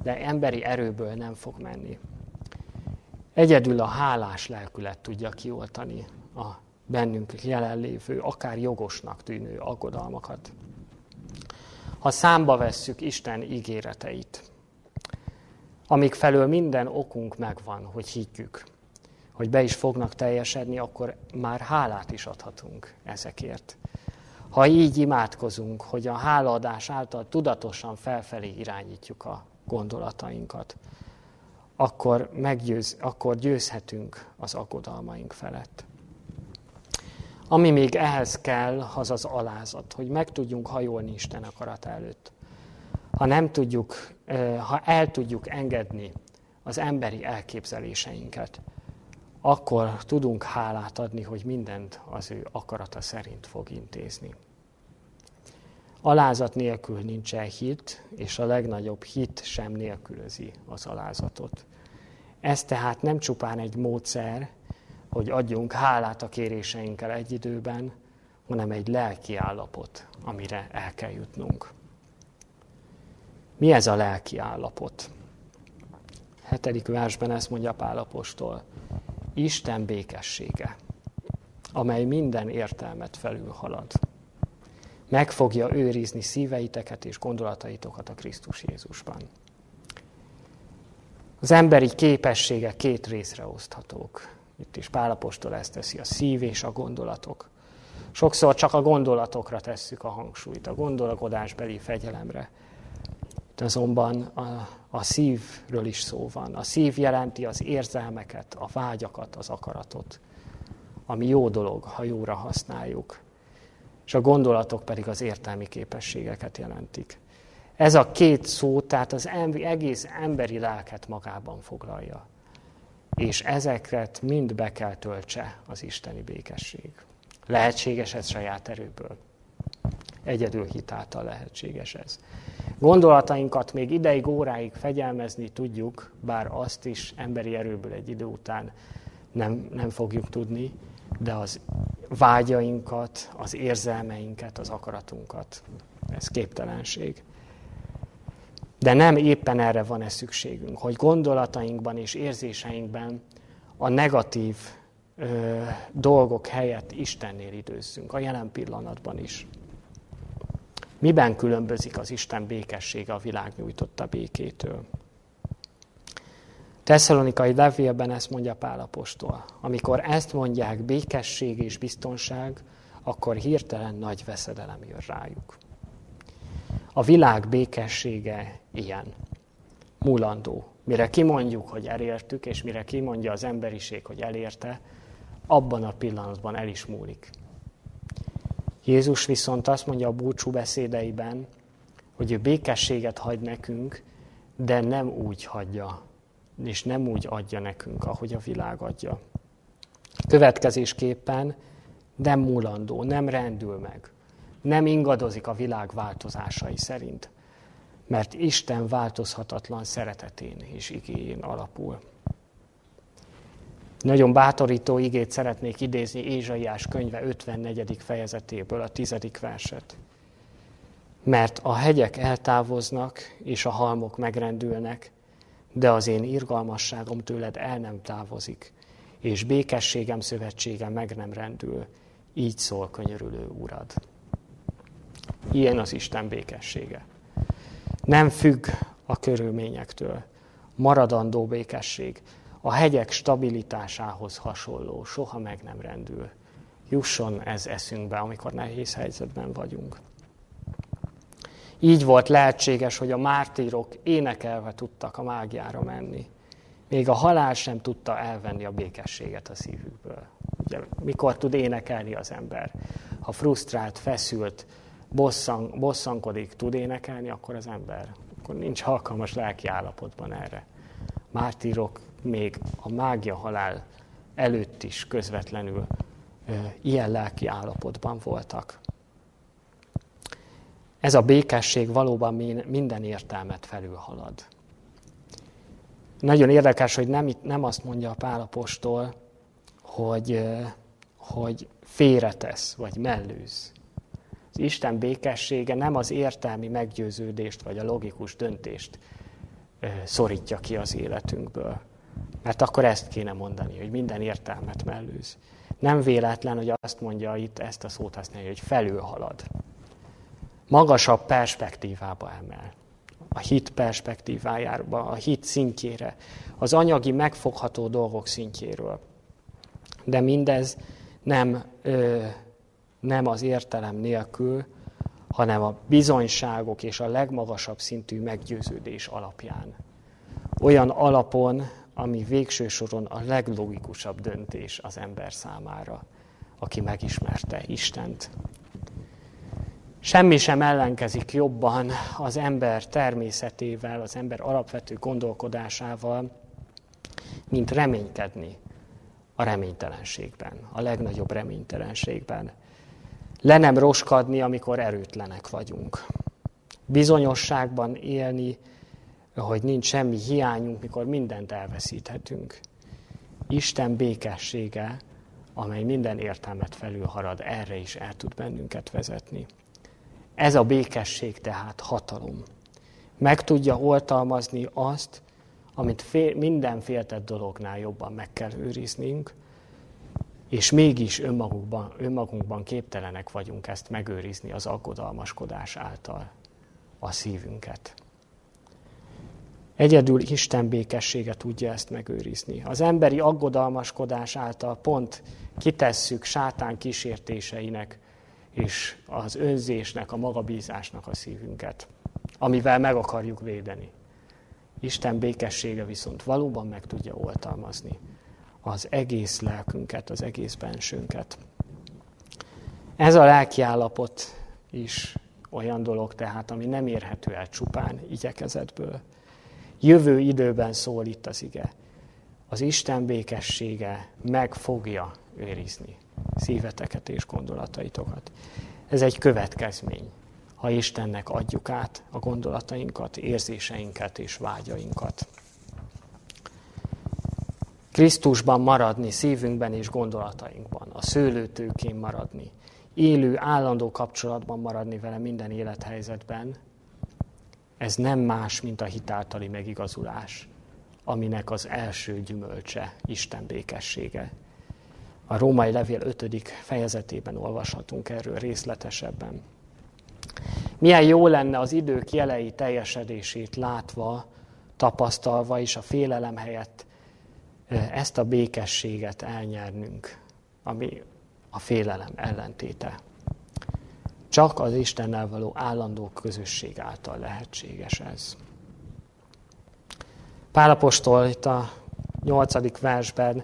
de emberi erőből nem fog menni. Egyedül a hálás lelkület tudja kioltani a bennünk jelenlévő, akár jogosnak tűnő aggodalmakat. Ha számba vesszük Isten ígéreteit, amik felől minden okunk megvan, hogy higgyük, hogy be is fognak teljesedni, akkor már hálát is adhatunk ezekért. Ha így imádkozunk, hogy a hálaadás által tudatosan felfelé irányítjuk a gondolatainkat, akkor, meggyőz, akkor győzhetünk az aggodalmaink felett. Ami még ehhez kell, az az alázat, hogy meg tudjunk hajolni Isten akarat előtt. Ha nem tudjuk, ha el tudjuk engedni az emberi elképzeléseinket, akkor tudunk hálát adni, hogy mindent az ő akarata szerint fog intézni. Alázat nélkül nincsen hit, és a legnagyobb hit sem nélkülözi az alázatot. Ez tehát nem csupán egy módszer, hogy adjunk hálát a kéréseinkkel egy időben, hanem egy lelki állapot, amire el kell jutnunk. Mi ez a lelki állapot? Hetedik versben ezt mondja Pálapostól. Isten békessége, amely minden értelmet felülhalad. Meg fogja őrizni szíveiteket és gondolataitokat a Krisztus Jézusban. Az emberi képességek két részre oszthatók. Itt is Pálapostól ezt teszi, a szív és a gondolatok. Sokszor csak a gondolatokra tesszük a hangsúlyt, a gondolkodásbeli fegyelemre. De azonban a, a szívről is szó van. A szív jelenti az érzelmeket, a vágyakat, az akaratot, ami jó dolog, ha jóra használjuk. És a gondolatok pedig az értelmi képességeket jelentik. Ez a két szó, tehát az egész emberi lelket magában foglalja és ezeket mind be kell töltse az isteni békesség. Lehetséges ez saját erőből. Egyedül hitáltal lehetséges ez. Gondolatainkat még ideig, óráig fegyelmezni tudjuk, bár azt is emberi erőből egy idő után nem, nem fogjuk tudni, de az vágyainkat, az érzelmeinket, az akaratunkat, ez képtelenség. De nem éppen erre van-e szükségünk, hogy gondolatainkban és érzéseinkben a negatív ö, dolgok helyett Istennél időzzünk, a jelen pillanatban is. Miben különbözik az Isten békessége a világ nyújtotta békétől? Tesszalonikai levélben ezt mondja Pálapostól. Amikor ezt mondják békesség és biztonság, akkor hirtelen nagy veszedelem jön rájuk. A világ békessége ilyen, múlandó. Mire kimondjuk, hogy elértük, és mire kimondja az emberiség, hogy elérte, abban a pillanatban el is múlik. Jézus viszont azt mondja a búcsú beszédeiben, hogy ő békességet hagy nekünk, de nem úgy hagyja, és nem úgy adja nekünk, ahogy a világ adja. Következésképpen nem múlandó, nem rendül meg, nem ingadozik a világ változásai szerint, mert Isten változhatatlan szeretetén és igényén alapul. Nagyon bátorító igét szeretnék idézni Ézsaiás könyve 54. fejezetéből, a 10. verset. Mert a hegyek eltávoznak, és a halmok megrendülnek, de az én irgalmasságom tőled el nem távozik, és békességem szövetségem meg nem rendül, így szól könyörülő Urad. Ilyen az Isten békessége. Nem függ a körülményektől. Maradandó békesség. A hegyek stabilitásához hasonló, soha meg nem rendül. Jusson ez eszünkbe, amikor nehéz helyzetben vagyunk. Így volt lehetséges, hogy a mártírok énekelve tudtak a mágiára menni. Még a halál sem tudta elvenni a békességet a szívükből. Ugye, mikor tud énekelni az ember? Ha frusztrált, feszült, bosszan, bosszankodik, tud énekelni, akkor az ember akkor nincs alkalmas lelki állapotban erre. Mártírok még a mágia halál előtt is közvetlenül ö, ilyen lelki állapotban voltak. Ez a békesség valóban minden értelmet felülhalad. Nagyon érdekes, hogy nem, nem azt mondja a pálapostól, hogy, hogy félretesz, vagy mellőz. Az Isten békessége nem az értelmi meggyőződést, vagy a logikus döntést szorítja ki az életünkből. Mert akkor ezt kéne mondani, hogy minden értelmet mellőz. Nem véletlen, hogy azt mondja itt, ezt a szót használja, hogy felülhalad. Magasabb perspektívába emel a hit perspektívájába, a hit szintjére, az anyagi megfogható dolgok szintjéről. De mindez nem, ö, nem az értelem nélkül, hanem a bizonyságok és a legmagasabb szintű meggyőződés alapján. Olyan alapon, ami végső soron a leglogikusabb döntés az ember számára, aki megismerte Istent. Semmi sem ellenkezik jobban az ember természetével, az ember alapvető gondolkodásával, mint reménykedni a reménytelenségben, a legnagyobb reménytelenségben. Le nem roskadni, amikor erőtlenek vagyunk. Bizonyosságban élni, hogy nincs semmi hiányunk, mikor mindent elveszíthetünk. Isten békessége, amely minden értelmet felülharad, erre is el tud bennünket vezetni. Ez a békesség tehát hatalom. Meg tudja oltalmazni azt, amit fél, minden féltett dolognál jobban meg kell őriznünk, és mégis önmagunkban, önmagunkban képtelenek vagyunk ezt megőrizni az aggodalmaskodás által a szívünket. Egyedül Isten békessége tudja ezt megőrizni. Az emberi aggodalmaskodás által pont kitesszük sátán kísértéseinek és az önzésnek, a magabízásnak a szívünket, amivel meg akarjuk védeni. Isten békessége viszont valóban meg tudja oltalmazni az egész lelkünket, az egész bensőnket. Ez a lelki is olyan dolog tehát, ami nem érhető el csupán igyekezetből. Jövő időben szól itt az ige. Az Isten békessége meg fogja őrizni szíveteket és gondolataitokat. Ez egy következmény, ha Istennek adjuk át a gondolatainkat, érzéseinket és vágyainkat. Krisztusban maradni, szívünkben és gondolatainkban, a szőlőtőkén maradni, élő, állandó kapcsolatban maradni vele minden élethelyzetben, ez nem más, mint a hitáltali megigazulás, aminek az első gyümölcse Isten békessége. A római levél 5. fejezetében olvashatunk erről részletesebben. Milyen jó lenne az idők jelei teljesedését látva, tapasztalva és a félelem helyett ezt a békességet elnyernünk, ami a félelem ellentéte. Csak az Istennel való állandó közösség által lehetséges ez. Pálapostól itt a nyolcadik versben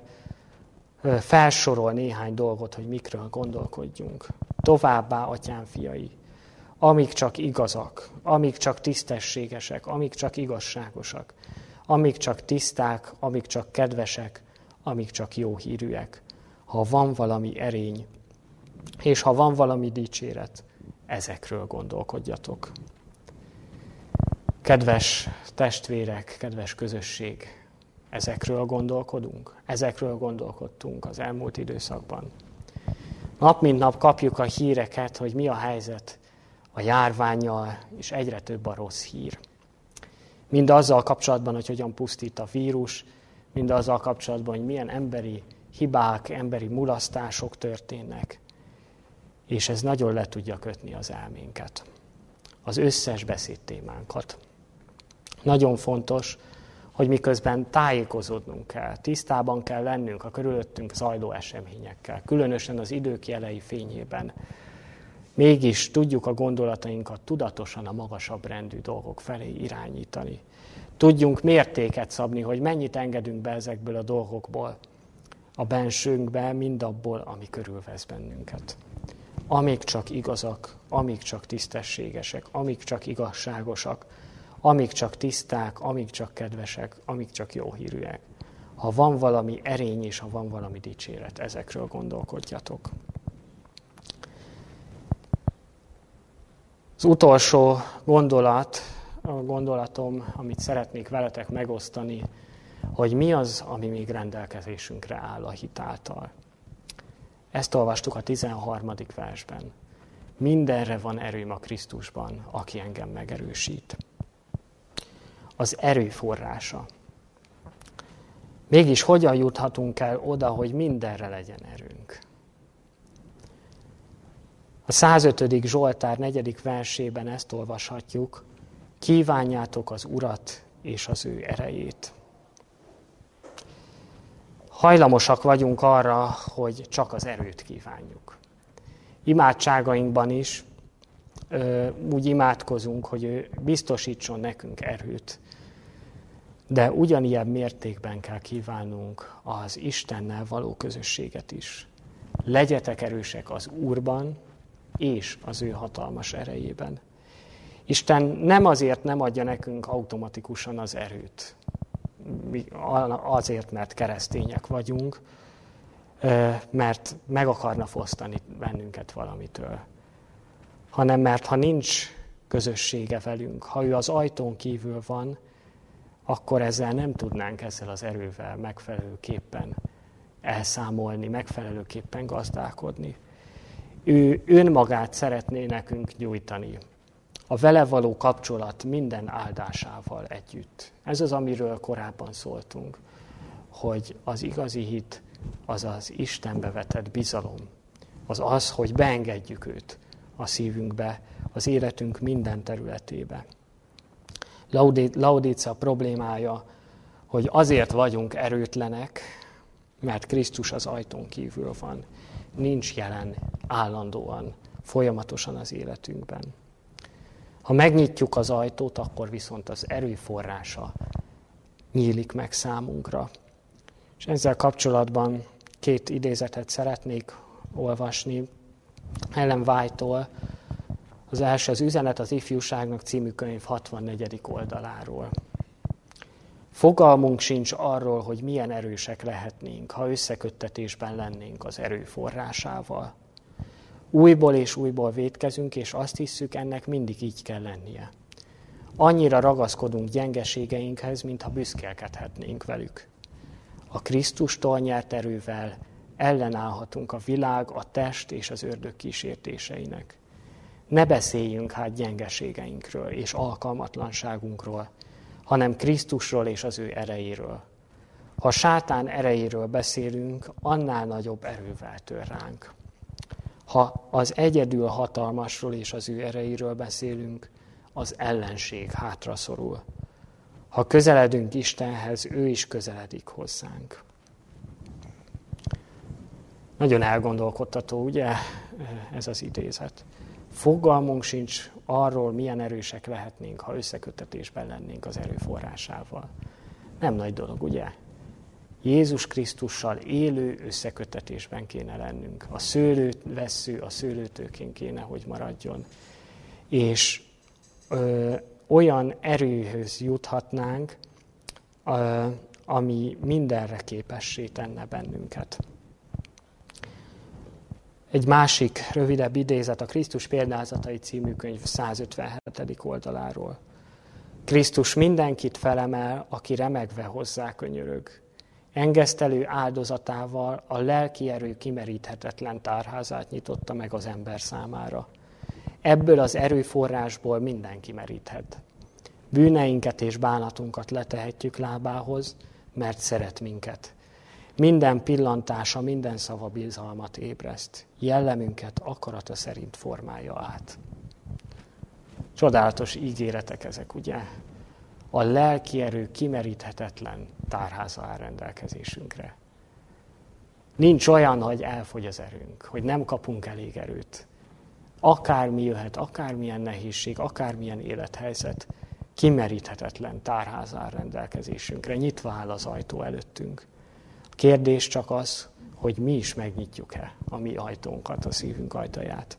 felsorol néhány dolgot, hogy mikről gondolkodjunk. Továbbá, atyám fiai, amik csak igazak, amik csak tisztességesek, amik csak igazságosak, amik csak tiszták, amik csak kedvesek, amik csak jó hírűek. Ha van valami erény, és ha van valami dicséret, ezekről gondolkodjatok. Kedves testvérek, kedves közösség, Ezekről gondolkodunk, ezekről gondolkodtunk az elmúlt időszakban. Nap mint nap kapjuk a híreket, hogy mi a helyzet a járványjal, és egyre több a rossz hír. Mind azzal kapcsolatban, hogy hogyan pusztít a vírus, mind azzal kapcsolatban, hogy milyen emberi hibák, emberi mulasztások történnek. és ez nagyon le tudja kötni az elménket, az összes beszédtémánkat. Nagyon fontos, hogy miközben tájékozódnunk kell, tisztában kell lennünk a körülöttünk zajló eseményekkel, különösen az idők jelei fényében. Mégis tudjuk a gondolatainkat tudatosan a magasabb rendű dolgok felé irányítani. Tudjunk mértéket szabni, hogy mennyit engedünk be ezekből a dolgokból, a bensőnkbe, mindabból, ami körülvesz bennünket. Amíg csak igazak, amíg csak tisztességesek, amíg csak igazságosak, amíg csak tiszták, amíg csak kedvesek, amíg csak jó hírűek. Ha van valami erény és ha van valami dicséret, ezekről gondolkodjatok. Az utolsó gondolat, a gondolatom, amit szeretnék veletek megosztani, hogy mi az, ami még rendelkezésünkre áll a hitáltal. Ezt olvastuk a 13. versben. Mindenre van erőm a Krisztusban, aki engem megerősít az erőforrása. Mégis hogyan juthatunk el oda, hogy mindenre legyen erőnk? A 105. Zsoltár 4. versében ezt olvashatjuk, kívánjátok az Urat és az ő erejét. Hajlamosak vagyunk arra, hogy csak az erőt kívánjuk. Imádságainkban is úgy imádkozunk, hogy ő biztosítson nekünk erőt, de ugyanilyen mértékben kell kívánnunk az Istennel való közösséget is. Legyetek erősek az Úrban és az ő hatalmas erejében. Isten nem azért nem adja nekünk automatikusan az erőt, azért, mert keresztények vagyunk, mert meg akarna fosztani bennünket valamitől, hanem mert ha nincs közössége velünk, ha ő az ajtón kívül van, akkor ezzel nem tudnánk ezzel az erővel megfelelőképpen elszámolni, megfelelőképpen gazdálkodni. Ő önmagát szeretné nekünk nyújtani. A vele való kapcsolat minden áldásával együtt. Ez az, amiről korábban szóltunk, hogy az igazi hit az az Istenbe vetett bizalom. Az az, hogy beengedjük őt a szívünkbe, az életünk minden területébe. Laudícia problémája, hogy azért vagyunk erőtlenek, mert Krisztus az ajtón kívül van. Nincs jelen állandóan, folyamatosan az életünkben. Ha megnyitjuk az ajtót, akkor viszont az erőforrása nyílik meg számunkra. És ezzel kapcsolatban két idézetet szeretnék olvasni Ellen White-tól, az első az Üzenet az ifjúságnak című könyv 64. oldaláról. Fogalmunk sincs arról, hogy milyen erősek lehetnénk, ha összeköttetésben lennénk az erőforrásával. Újból és újból védkezünk, és azt hisszük, ennek mindig így kell lennie. Annyira ragaszkodunk gyengeségeinkhez, mintha büszkélkedhetnénk velük. A Krisztustól nyert erővel ellenállhatunk a világ, a test és az ördög kísértéseinek. Ne beszéljünk hát gyengeségeinkről és alkalmatlanságunkról, hanem Krisztusról és az ő erejéről. Ha sátán erejéről beszélünk, annál nagyobb erővel tör ránk. Ha az egyedül hatalmasról és az ő erejéről beszélünk, az ellenség hátra szorul. Ha közeledünk Istenhez, ő is közeledik hozzánk. Nagyon elgondolkodtató, ugye, ez az idézet. Fogalmunk sincs arról, milyen erősek lehetnénk, ha összekötetésben lennénk az erőforrásával. Nem nagy dolog, ugye? Jézus Krisztussal élő összekötetésben kéne lennünk. A szőlőt vessző a szőlőtőkén kéne, hogy maradjon. És ö, olyan erőhöz juthatnánk, ö, ami mindenre képessé tenne bennünket. Egy másik rövidebb idézet a Krisztus példázatai című könyv 157. oldaláról. Krisztus mindenkit felemel, aki remegve hozzá könyörög. Engesztelő áldozatával a lelki erő kimeríthetetlen tárházát nyitotta meg az ember számára. Ebből az erőforrásból mindenki meríthet. Bűneinket és bánatunkat letehetjük lábához, mert szeret minket Minden pillantása, minden szava bizalmat ébreszt. Jellemünket akarata szerint formálja át. Csodálatos ígéretek ezek, ugye? A lelki erő kimeríthetetlen tárháza áll rendelkezésünkre. Nincs olyan, hogy elfogy az erőnk, hogy nem kapunk elég erőt. Akármi jöhet, akármilyen nehézség, akármilyen élethelyzet, kimeríthetetlen tárház áll rendelkezésünkre, nyitva áll az ajtó előttünk. Kérdés csak az, hogy mi is megnyitjuk-e a mi ajtónkat, a szívünk ajtaját.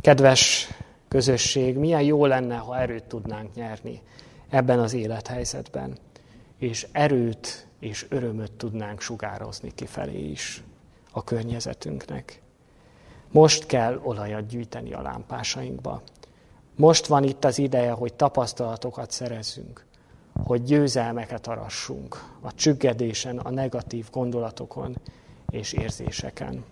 Kedves közösség, milyen jó lenne, ha erőt tudnánk nyerni ebben az élethelyzetben, és erőt és örömöt tudnánk sugározni kifelé is a környezetünknek. Most kell olajat gyűjteni a lámpásainkba. Most van itt az ideje, hogy tapasztalatokat szerezzünk, hogy győzelmeket arassunk a csüggedésen, a negatív gondolatokon és érzéseken.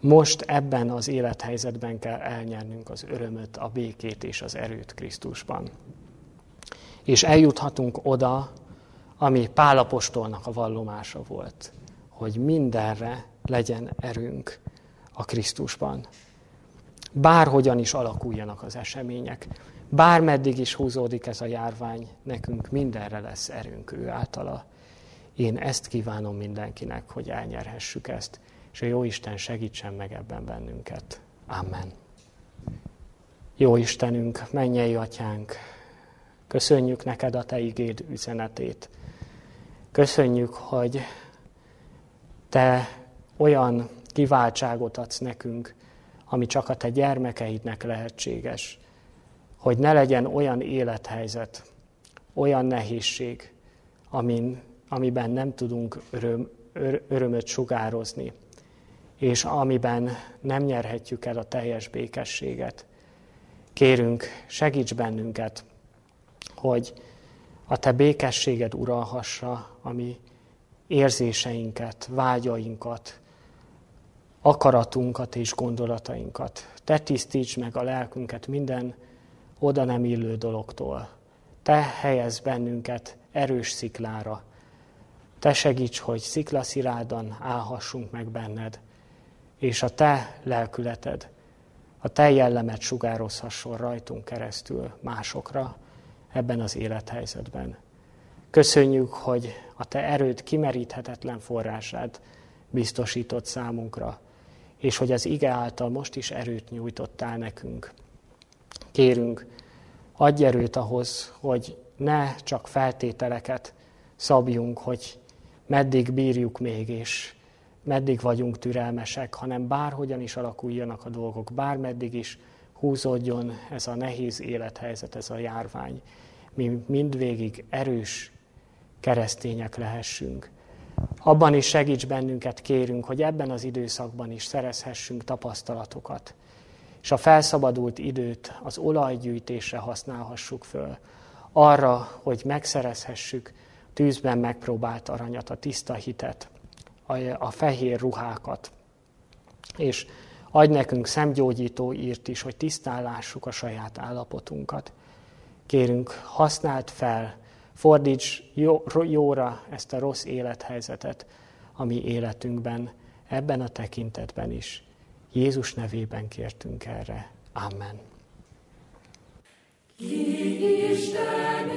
Most ebben az élethelyzetben kell elnyernünk az örömöt, a békét és az erőt Krisztusban. És eljuthatunk oda, ami Pálapostolnak a vallomása volt, hogy mindenre legyen erőnk a Krisztusban. Bárhogyan is alakuljanak az események, bármeddig is húzódik ez a járvány, nekünk mindenre lesz erőnk ő általa. Én ezt kívánom mindenkinek, hogy elnyerhessük ezt, és a jó Isten segítsen meg ebben bennünket. Amen. Jó Istenünk, mennyei atyánk, köszönjük neked a te igéd üzenetét. Köszönjük, hogy te olyan kiváltságot adsz nekünk, ami csak a te gyermekeidnek lehetséges. Hogy ne legyen olyan élethelyzet, olyan nehézség, amin, amiben nem tudunk öröm, ör, örömöt sugározni, és amiben nem nyerhetjük el a teljes békességet. Kérünk, segíts bennünket, hogy a te békességed uralhassa, ami érzéseinket, vágyainkat, akaratunkat és gondolatainkat. Te tisztíts meg a lelkünket minden oda nem illő dologtól. Te helyez bennünket erős sziklára. Te segíts, hogy sziklaszirádan állhassunk meg benned, és a te lelkületed, a te jellemet sugározhasson rajtunk keresztül másokra ebben az élethelyzetben. Köszönjük, hogy a te erőd kimeríthetetlen forrását biztosított számunkra, és hogy az ige által most is erőt nyújtottál nekünk. Kérünk, adj erőt ahhoz, hogy ne csak feltételeket szabjunk, hogy meddig bírjuk még, és meddig vagyunk türelmesek, hanem bárhogyan is alakuljanak a dolgok, bármeddig is húzódjon ez a nehéz élethelyzet, ez a járvány. Mi mindvégig erős keresztények lehessünk. Abban is segíts bennünket, kérünk, hogy ebben az időszakban is szerezhessünk tapasztalatokat, és a felszabadult időt az olajgyűjtésre használhassuk föl, arra, hogy megszerezhessük tűzben megpróbált aranyat, a tiszta hitet, a fehér ruhákat, és adj nekünk szemgyógyító írt is, hogy tisztállásuk a saját állapotunkat. Kérünk, használd fel Fordíts jó, jóra ezt a rossz élethelyzetet a mi életünkben, ebben a tekintetben is. Jézus nevében kértünk erre. Amen. Ki Isten